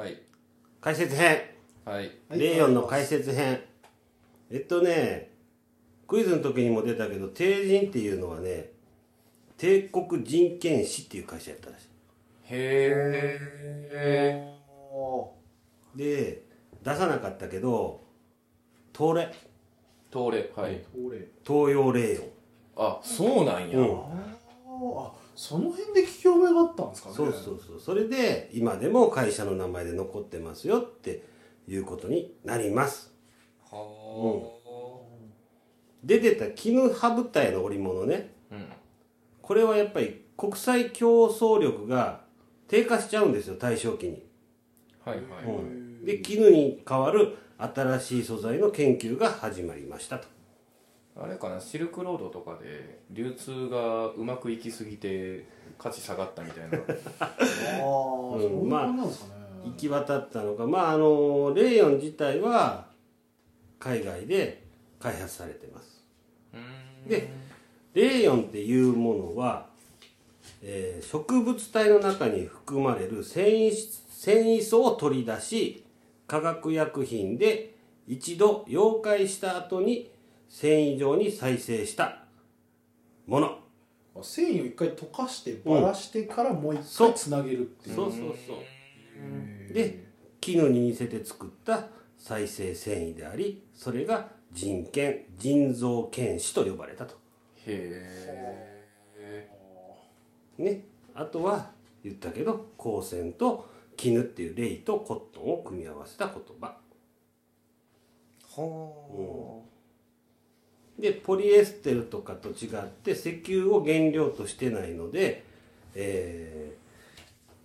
はい。解説編。はい。レイヨンの解説編。えっとねクイズの時にも出たけど帝人っていうのはね帝国人権史っていう会社やったらしへえで出さなかったけど東レ。東レはい。東洋レイヨン。あそうなんや、うん。あー。あその辺で聞き覚えがあったんですかね。そうそうそう。それで今でも会社の名前で残ってますよっていうことになります。はで出た絹羽二重の織物ね。あうん。これはやっぱり国際競争力が低下しちゃうんですよ大正期に。はいはい、うん。で絹に代わる新しい素材の研究が始まりましたとあれかなシルクロードとかで流通がうまくいきすぎて価値下がったみたいな。ああ、そういう感じなんですかね、行き渡ったのがまああのレーヨン自体は海外で開発されてます。でレーヨンっていうものは、えー植物体の中に含まれる繊維繊維素を取り出し化学薬品で一度溶解した後に繊維状に再生したもの。あ繊維を一回溶かしてばらしてからもう一回つなげるっていう、そうそうそう。で絹に似せて作った再生繊維でありそれが人権人造剣士と呼ばれたと。へえね。あとは言ったけど光線と絹っていうレイとコットンを組み合わせた言葉。はでポリエステルとかと違って石油を原料としてないので、えー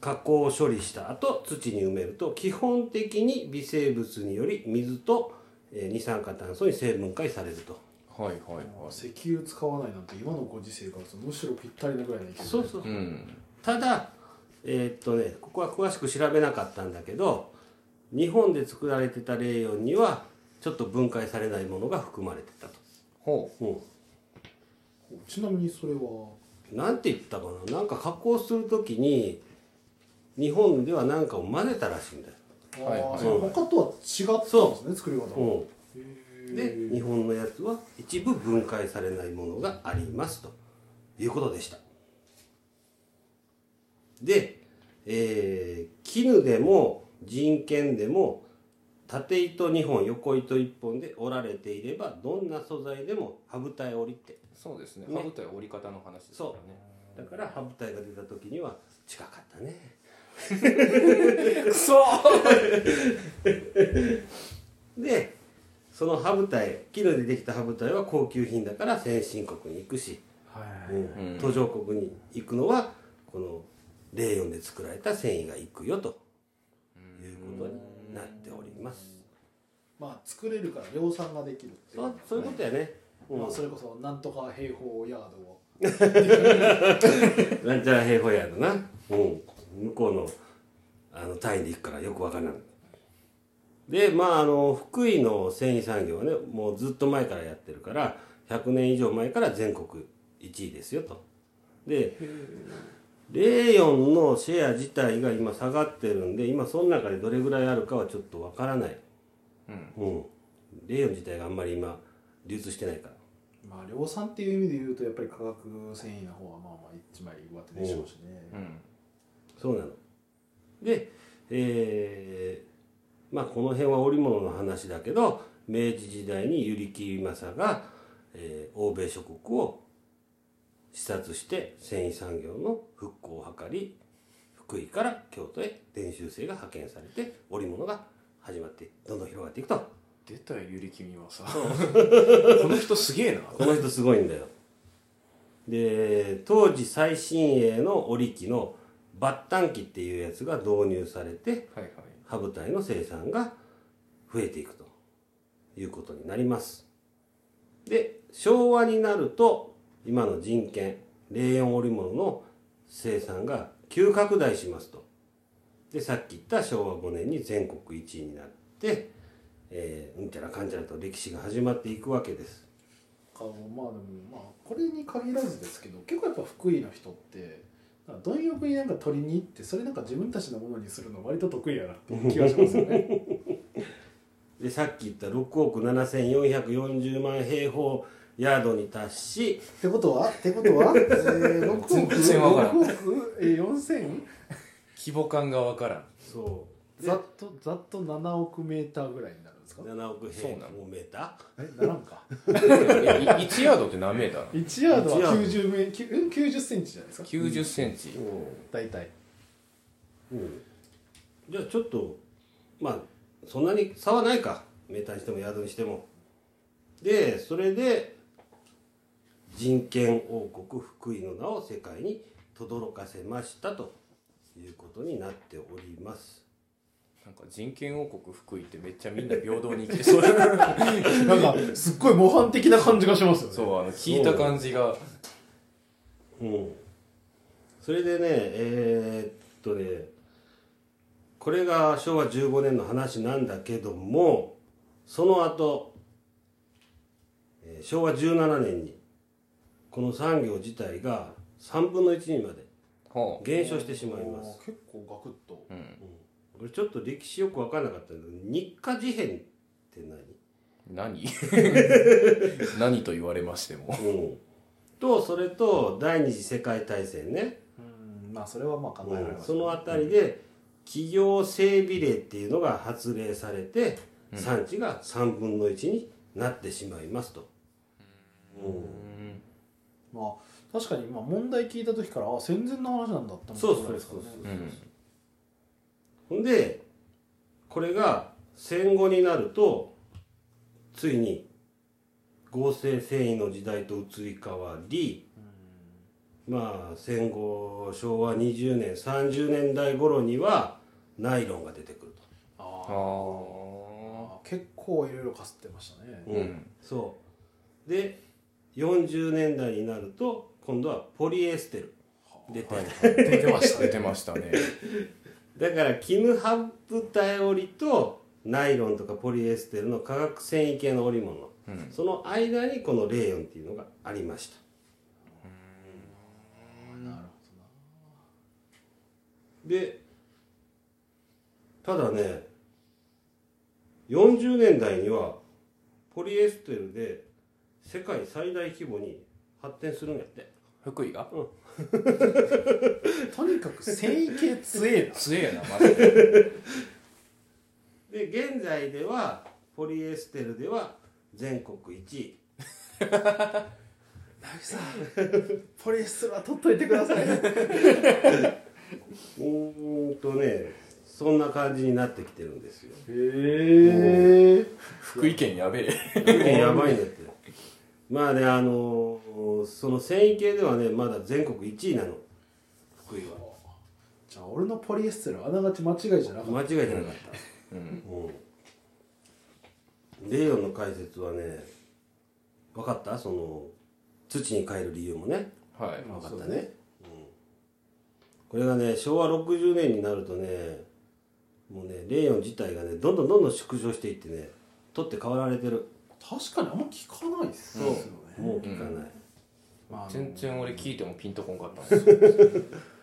加工処理した後土に埋めると基本的に微生物により水と、えー二酸化炭素に成分解されると。あはいはいはい。石油使わないなんて今のご時世からするとむしろぴったりなぐらいの勢いそうそう。うんただえーっとねここは詳しく調べなかったんだけど日本で作られてたレーヨンにはちょっと分解されないものが含まれてたと、ほう。ん、ちなみにそれは？なんて言ったかな。なんか加工する時に日本では何かを混ぜたらしいんだよ、はいはい。それ他とは違ったんですね作り方がうへん、で日本のやつは一部分解されないものがありますと。いうことでした。で、えー絹でも人権でも縦糸2本横糸1本で織られていればどんな素材でも羽二重織りって。そうですね。ね羽二重折り方の話ですからね。だから羽二重が出た時には近かったね。くそでその羽二重絹でできた羽二重は高級品だから先進国に行くし、はい。うん。うん。途上国に行くのはこのレーヨンで作られた繊維が行くよということになっておりますまあ作れるから量産ができるってそう。そういうことやね、うん。まあ、それこそなんとか平方ヤードを。なんちゃら平方やるな、うん、向こうのあの単位で行くからよくわからないでまああの福井の繊維産業はねもうずっと前からやってるから100年以上前から全国1位ですよと。でレーヨンのシェア自体が今下がってるんで今その中でどれぐらいあるかはちょっとわからない、うん。レーヨン自体があんまり今流通してないから。まあ量産っていう意味で言うとやっぱり化学繊維の方はまあまあ一枚上手でしょうしね、うん。そうなの。で、えーまあこの辺は織物の話だけど明治時代に百合木正が、えー欧米諸国を視察して繊維産業の復興を図り福井から京都へ練習生が派遣されて織物が始まってどんどん広がっていくと。出たよゆりきみはさ。この人すげえなこの人すごいんだよ。で当時最新鋭の織機のバッタン機っていうやつが導入されてはいはい。羽二重の生産が増えていくということになります。で昭和になると今の人権レーヨン織物の生産が急拡大しますと。でさっき言った昭和5年に全国1位になって、えーうんちゃらかんちゃらと歴史が始まっていくわけです。あのまあでもまあこれに限らずですけど結構やっぱ福井の人って貪欲になんか取りに行ってそれなんか自分たちのものにするの割と得意やなっていう気がしますよね。でさっき言った6億7440万平方ヤードに達しってことは？ってことは、えー、6億全然わからん。6億、えー、4000規模感がわからん。そう。でざっとざっと7億メーターぐらいになるんですか？7億平方メータえならんか。え1ヤードって何メーター？なの1ヤードは1ヤード。90メきゅうん90センチじゃないですか？90センチ。ー大体。う。んじゃあちょっとまあそんなに差はないか。メーターにしてもヤードにしても。でそれで人権王国福井の名を世界に轟かせましたということになっております。なんか人権王国福井ってめっちゃみんな平等に生きてそう。なんかすっごい模範的な感じがしますよね。そうあの聞いた感じが。う。ん。それでねえーっとねこれが昭和15年の話なんだけどもその後、えー昭和17年にこの産業自体が3分の1にまでは減少してしまいます。結構ガクッと。あ、うん、これちょっと歴史よく分からなかったけど日華事変って何？何？何と言われましても。うん。とそれと第二次世界大戦ね。うん。まあそれはまあ考えられます、そのあたりで企業整備令っていうのが発令されて、産地が3分の1になってしまいますと、うんまあ確かにまあ問題聞いた時からあ戦前の話なんだって思ったそうそうぐらいですからね。うんほん。でこれが戦後になるとついに合成繊維の時代と移り変わり、まあ戦後昭和20年30年代頃にはナイロンが出てくるあああ結構いろいろかすってましたね。と、うん。そう。で40年代になると今度はポリエステル。出て、あはい。出てました出てましたね。だから絹ハプタ織りとナイロンとかポリエステルの化学繊維系の織物、うん。その間にこのレーヨンっていうのがありました。なるでただね40年代にはポリエステルで世界最大規模に発展するんやって。福井が？ほどとにかく繊維系強えな。強えなマジで。で現在ではポリエステルでは全国1位。ナギさんポリエステルは取っといてください。うーんとねそんな感じになってきてるんですよ。へえ。福井県やべえ。やばいんだってまあねあのその繊維系ではねまだ全国1位なの。福井は。じゃあ俺のポリエステルあながち間違いじゃなかった。間違いじゃなかった。うん。うん、レイヨンの解説はね分かった？その土に帰る理由もね。はい。分かったね、うん、これがね昭和60年になるとねもうねレイヨン自体がねどんどんどんどん縮小していってね取って代わられてる確かにあんま聞かないっすよね。もう。聞かない、まあ全然俺聞いてもピンとこんかったんですよ。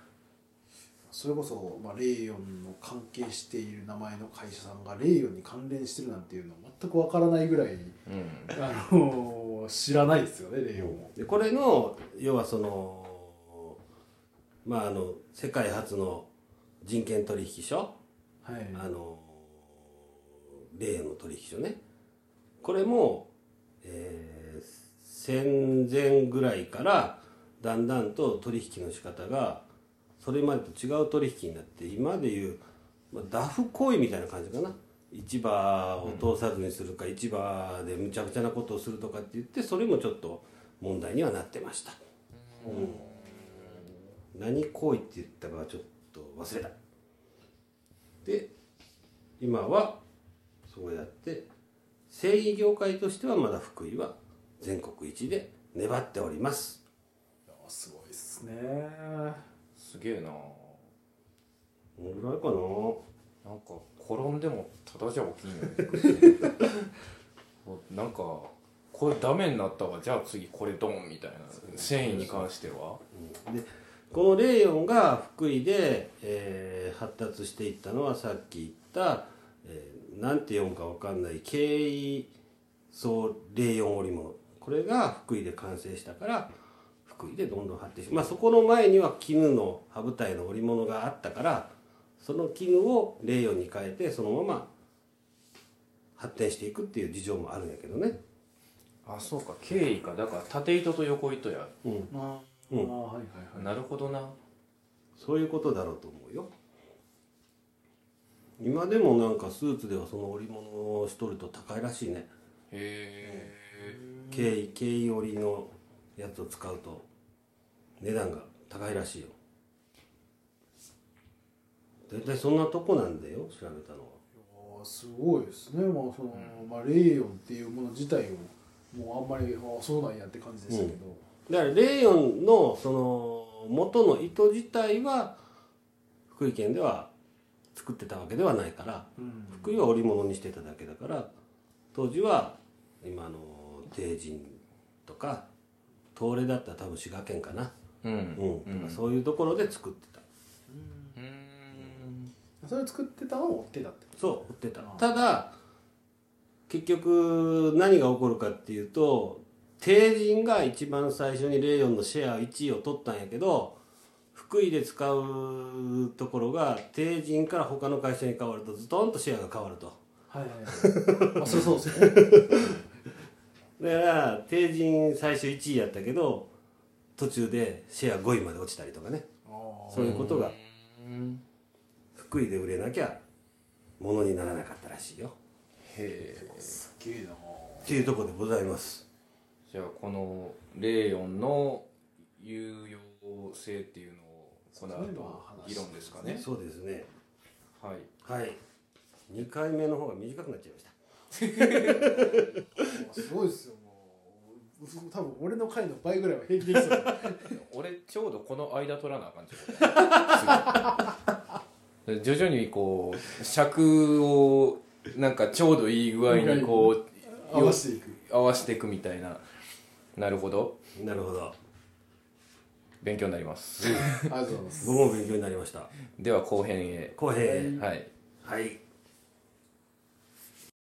それこそ、まあ、レイヨンの関係している名前の会社さんがレイヨンに関連してるなんていうの全くわからないぐらい、うん。あの知らないですよねレイヨン。を、でこれの要はそのまああの世界初の人権取引所？はい。あの例の取引所ねこれも、えー戦前ぐらいからだんだんと取引の仕方がそれまでと違う取引になって今でいう、まあ、ダフ行為みたいな感じかな。市場を通さずにするか、市場でむちゃくちゃなことをするとかって言ってそれもちょっと問題にはなってました、うん。何行為って言ったかちょっと忘れた。で今はそうやって繊維業界としてはまだ福井は全国一で粘っております。すごいっすね。すげえな。どのぐらいかな？なんか転んでもただじゃ起きんのに なんかこれダメになったわ。じゃあ次これドンみたいな。繊維に関しては。でこのレーヨンが福井で、えー発達していったのはさっき言った、えーなんて読むかわかんない経緯層レーヨン織物これが福井で完成したから福井でどんどん発展してまあそこの前には絹の羽二重の織物があったからその絹をレーヨンに変えてそのまま発展していくっていう事情もあるんやけどね。あそうか。経緯か。だから縦糸と横糸や。うん。あー、うん。あーはいはいはい。なるほどな。そういうことだろうと思うよ今でもなんかスーツではその織物をしとると高いらしいね。へ経緯経緯織りのやつを使うと値段が高いらしいよ。大体そんなとこなんだよ調べたのは。すごいですね、まあそのまあ、レーヨンっていうもの自体をもうあんまりあーそうなんやって感じでしたけど、だからレーヨンのその元の糸自体は福井県では作ってたわけではないからうん。福井は織物にしてただけだから当時は今の帝人とか東レだったら多分滋賀県かな、えうん。うん。とかそういうところで作ってた。うん。それ作ってたのを追ってたってこそう売ってた。ただ結局何が起こるかっていうと帝人が一番最初にレーヨンのシェア1位を取ったんやけど福井で使うところが帝人から他の会社に変わるとズトンとシェアが変わると。とはいはいはい。まあそれそうですよねだから帝人最初1位やったけど途中でシェア5位まで落ちたりとかね。あそういうことがうん福井で売れなきゃ物にならなかったらしいよ。へえー。すっげえなっていうところでございます。じゃあこのレーヨンの有用性っていうのをこの後議論ですかね。そうですね。はい。はい。2回目の方が短くなっちゃいました。すごいですよもう。多分俺の回の倍ぐらいは平気できそう俺ちょうどこの間取らなあかんってことや徐々にこう尺をなんかちょうどいい具合にこう合わせていく。合わせていくみたいな。なるほど。なるほど勉強になります。ありがとうございます。僕も勉強になりました。では後編へ。後編へ。はい。はい